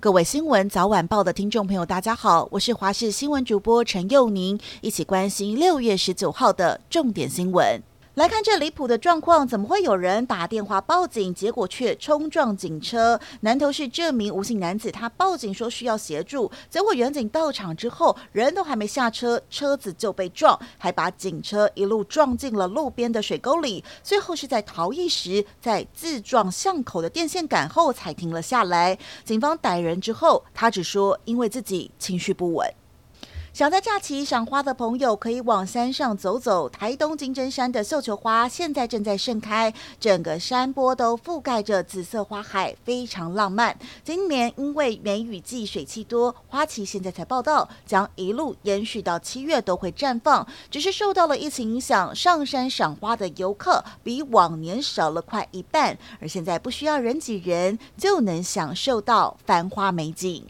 各位新闻早晚报的听众朋友，大家好，我是华视新闻主播陈佑宁，一起关心六月十九号的重点新闻。来看这离谱的状况，怎么会有人打电话报警，结果却冲撞警车？南投市这名吴姓男子，他报警说需要协助，结果远警到场之后，人都还没下车，车子就被撞，还把警车一路撞进了路边的水沟里。最后是在逃逸时，在自撞巷口的电线杆后才停了下来。警方逮人之后，他只说因为自己情绪不稳。想在假期赏花的朋友可以往山上走走。台东金针山的绣球花现在正在盛开，整个山坡都覆盖着紫色花海，非常浪漫。今年因为梅雨季水汽多，花期现在才报到，将一路延续到七月都会绽放。只是受到了疫情影响，上山赏花的游客比往年少了快一半，而现在不需要人挤人就能享受到繁花美景。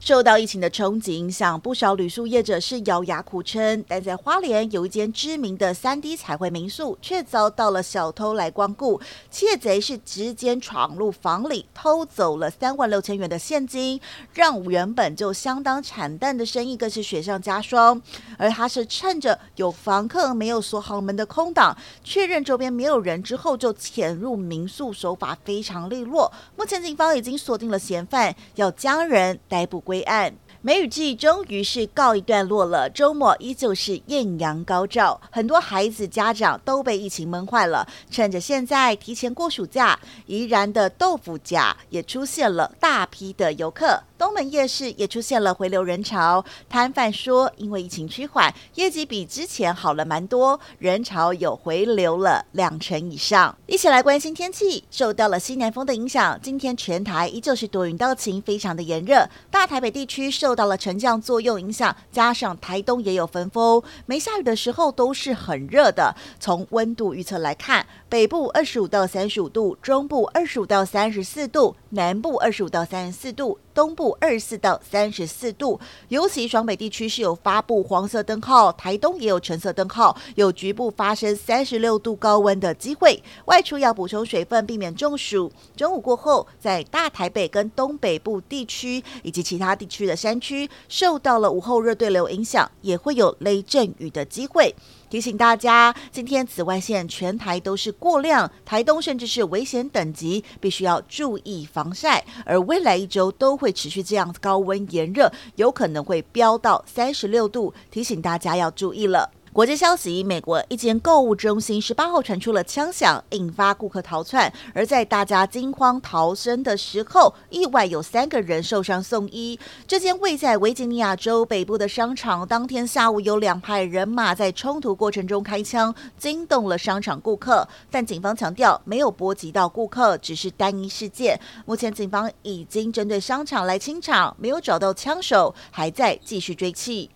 受到疫情的冲击影响，不少旅宿业者是咬牙苦撑。但在花莲有一间知名的三 D 彩绘民宿，却遭到了小偷来光顾。窃贼是直接闯入房里，偷走了三万六千元的现金，让原本就相当惨淡的生意更是雪上加霜。而他是趁着有房客没有锁好门的空档，确认周边没有人之后，就潜入民宿，手法非常利落。目前警方已经锁定了嫌犯，要将人逮捕。归案，梅雨季终于是告一段落了，周末依旧是艳阳高照，很多孩子家长都被疫情闷坏了。趁着现在提前过暑假，宜兰的豆腐甲也出现了大批的游客。东门夜市也出现了回流人潮，摊贩说，因为疫情趋缓，业绩比之前好了蛮多，人潮有回流了两成以上。一起来关心天气，受到了西南风的影响，今天全台依旧是多云到晴，非常的炎热。大台北地区受受到了沉降作用影响，加上台东也有焚风，没下雨的时候都是很热的。从温度预测来看，北部二十五到三十五度，中部二十五到三十四度，南部二十五到三十四度。东部二十四到三十四度，尤其双北地区是有发布黄色灯号，台东也有橙色灯号，有局部发生三十六度高温的机会。外出要补充水分，避免中暑。中午过后，在大台北跟东北部地区以及其他地区的山区，受到了午后热对流影响，也会有雷阵雨的机会。提醒大家，今天紫外线全台都是过量，台东甚至是危险等级，必须要注意防晒。而未来一周都会持续这样高温炎热，有可能会飙到三十六度，提醒大家要注意了。国际消息：美国一间购物中心十八号传出了枪响，引发顾客逃窜。而在大家惊慌逃生的时候，意外有三个人受伤送医。这间位在维吉尼亚州北部的商场，当天下午有两派人马在冲突过程中开枪，惊动了商场顾客。但警方强调没有波及到顾客，只是单一事件。目前警方已经针对商场来清场，没有找到枪手，还在继续追缉。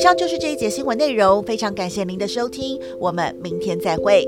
以上就是这一节新闻内容，非常感谢您的收听，我们明天再会。